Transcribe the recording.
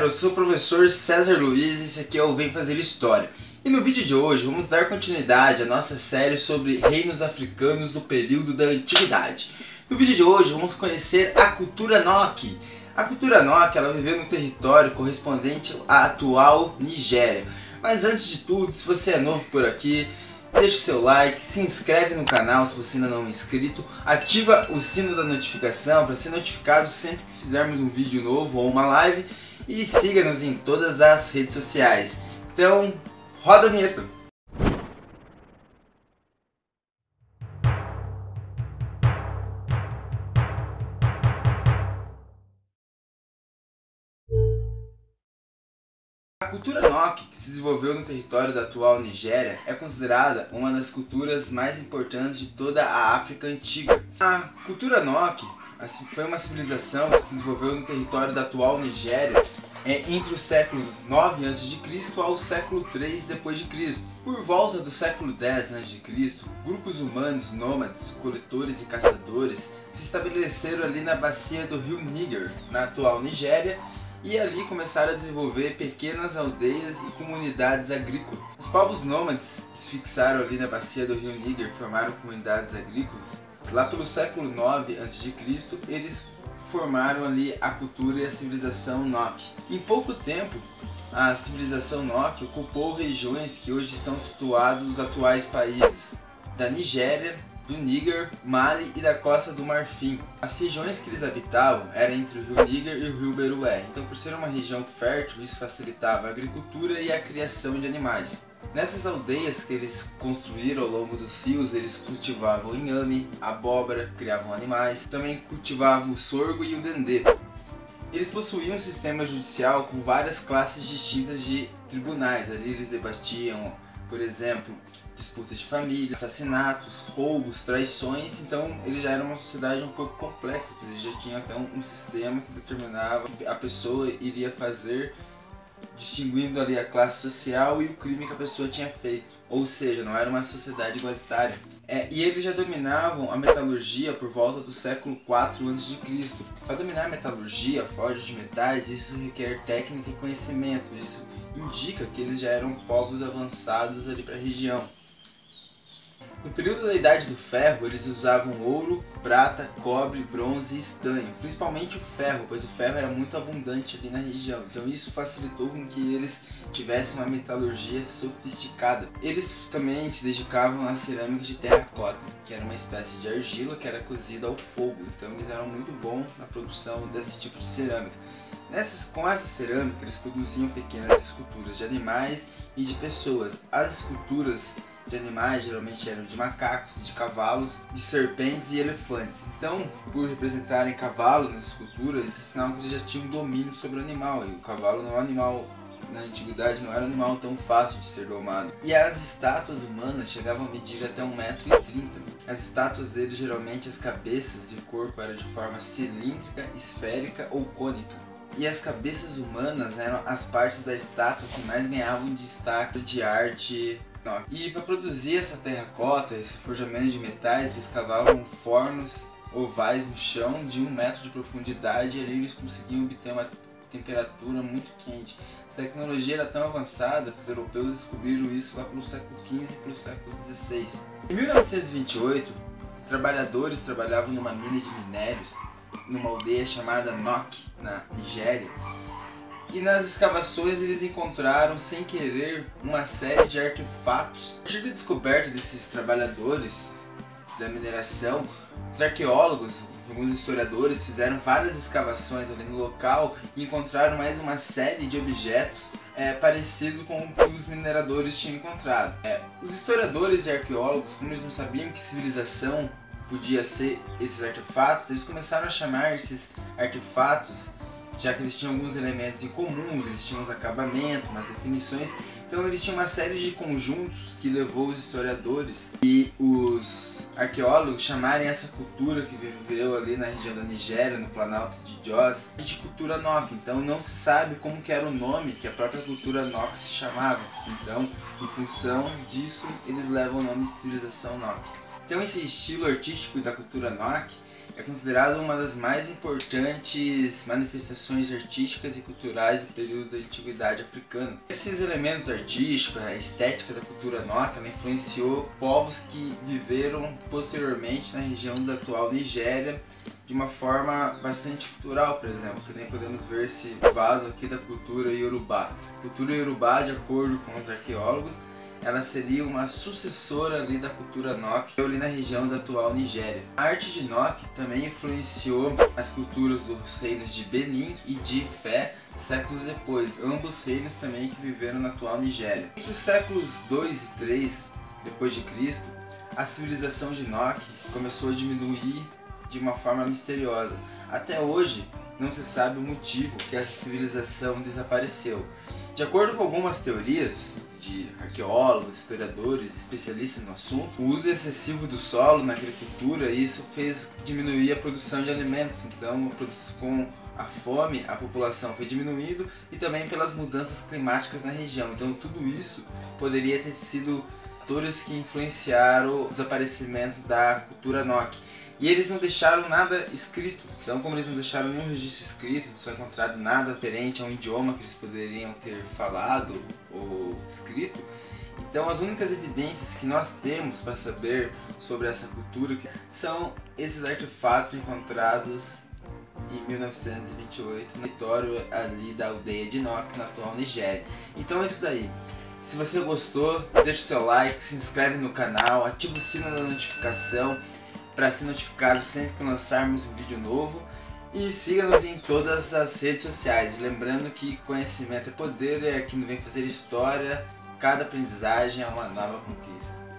galera, eu sou o professor César Luiz e esse aqui é o Vem Fazer História. E no vídeo de hoje vamos dar continuidade à nossa série sobre reinos africanos do período da Antiguidade. No vídeo de hoje vamos conhecer a cultura Nok. A cultura Nok ela viveu no território correspondente à atual Nigéria. Mas antes de tudo, se você é novo por aqui, deixa o seu like, se inscreve no canal se você ainda não é inscrito, ativa o sino da notificação para ser notificado sempre que fizermos um vídeo novo ou uma live e siga-nos em todas as redes sociais. Então, roda a vinheta! A cultura Nok, que se desenvolveu no território da atual Nigéria, é considerada uma das culturas mais importantes de toda a África antiga. A cultura Nok foi uma civilização que se desenvolveu no território da atual Nigéria é, entre os séculos 9 a.C. ao século 3 d.C. Por volta do século 10 a.C., grupos humanos, nômades, coletores e caçadores se estabeleceram ali na bacia do rio Níger, na atual Nigéria, e ali começaram a desenvolver pequenas aldeias e comunidades agrícolas. Os povos nômades se fixaram ali na bacia do rio Níger formaram comunidades agrícolas. Lá pelo século 9 a.C., eles formaram ali a cultura e a civilização Nok. Em pouco tempo, a civilização Nok ocupou regiões que hoje estão situados nos atuais países da Nigéria, do Níger, Mali e da Costa do Marfim. As regiões que eles habitavam eram entre o rio Níger e o rio Berué, então por ser uma região fértil, isso facilitava a agricultura e a criação de animais. Nessas aldeias que eles construíram ao longo dos rios, eles cultivavam inhame, abóbora, criavam animais, também cultivavam o sorgo e o dendê. Eles possuíam um sistema judicial com várias classes distintas de tribunais. Ali eles debatiam, por exemplo, disputas de família, assassinatos, roubos, traições. Então eles já eram uma sociedade um pouco complexa, eles já tinham até um sistema que determinava o que a pessoa iria fazer distinguindo ali a classe social e o crime que a pessoa tinha feito. Ou seja, não era uma sociedade igualitária. É, e eles já dominavam a metalurgia por volta do século 4 a.C. Para dominar a metalurgia, forja de metais, isso requer técnica e conhecimento. Isso indica que eles já eram povos avançados ali para a região. No período da Idade do Ferro, eles usavam ouro, prata, cobre, bronze e estanho, principalmente o ferro, pois o ferro era muito abundante ali na região. Então isso facilitou com que eles tivessem uma metalurgia sofisticada. Eles também se dedicavam à cerâmica de terracota, que era uma espécie de argila que era cozida ao fogo. Então eles eram muito bons na produção desse tipo de cerâmica. Nessas, com essa cerâmica, eles produziam pequenas esculturas de animais e de pessoas. As esculturas de animais geralmente eram de macacos, de cavalos, de serpentes e elefantes. Então, por representarem cavalos nessas esculturas, eles ensinavam que eles já tinham domínio sobre o animal. E o cavalo não é um animal na antiguidade não era um animal tão fácil de ser domado. E as estátuas humanas chegavam a medir até 1,30m. As estátuas deles geralmente as cabeças e o corpo eram de forma cilíndrica, esférica ou cônica. E as cabeças humanas eram as partes da estátua que mais ganhavam destaque de arte e para produzir essa terracota, esse forjamento de metais, eles cavavam fornos ovais no chão de um metro de profundidade e ali eles conseguiam obter uma temperatura muito quente. A tecnologia era tão avançada que os europeus descobriram isso lá pelo século XV e pelo século XVI. Em 1928, trabalhadores trabalhavam numa mina de minérios numa aldeia chamada Nok, na Nigéria, e nas escavações eles encontraram, sem querer, uma série de artefatos. A partir da descoberta desses trabalhadores da mineração, os arqueólogos, alguns historiadores fizeram várias escavações ali no local e encontraram mais uma série de objetos é, parecido com o que os mineradores tinham encontrado. É, os historiadores e arqueólogos, como eles não sabiam que civilização podia ser esses artefatos, eles começaram a chamar esses artefatos já que eles tinham alguns elementos em comuns, eles tinham uns acabamentos, umas definições. Então eles tinham uma série de conjuntos que levou os historiadores e os arqueólogos chamarem essa cultura que viveu ali na região da Nigéria, no Planalto de Jos, de cultura Nok. Então não se sabe como que era o nome que a própria cultura Nok se chamava. Então, em função disso, eles levam o nome de civilização Nok. Então esse estilo artístico da cultura Nok é considerado uma das mais importantes manifestações artísticas e culturais do período da antiguidade africana. Esses elementos artísticos, a estética da cultura Noka, influenciou povos que viveram posteriormente na região da atual Nigéria de uma forma bastante cultural, por exemplo, que nem podemos ver esse vaso aqui da cultura Yorubá. cultura Yorubá, de acordo com os arqueólogos, ela seria uma sucessora ali da cultura Nok, ali na região da atual Nigéria. A arte de Nok também influenciou as culturas dos reinos de Benin e de Fé séculos depois, ambos reinos também que viveram na atual Nigéria. Entre os séculos 2 e 3 depois de Cristo, a civilização de Nok começou a diminuir de uma forma misteriosa. Até hoje, não se sabe o motivo que essa civilização desapareceu. De acordo com algumas teorias de arqueólogos, historiadores, especialistas no assunto, o uso excessivo do solo na agricultura isso fez diminuir a produção de alimentos. Então, com a fome, a população foi diminuindo e também pelas mudanças climáticas na região. Então, tudo isso poderia ter sido fatores que influenciaram o desaparecimento da cultura Nok. E eles não deixaram nada escrito. Então, como eles não deixaram nenhum registro escrito, não foi encontrado nada diferente a um idioma que eles poderiam ter falado ou escrito, então as únicas evidências que nós temos para saber sobre essa cultura são esses artefatos encontrados em 1928 no território ali da aldeia de Nok, na atual Nigéria. Então é isso daí. Se você gostou, deixa o seu like, se inscreve no canal, ativa o sino da notificação para ser notificado sempre que lançarmos um vídeo novo. E siga-nos em todas as redes sociais. Lembrando que conhecimento é poder e aqui no Vem Fazer História, cada aprendizagem é uma nova conquista.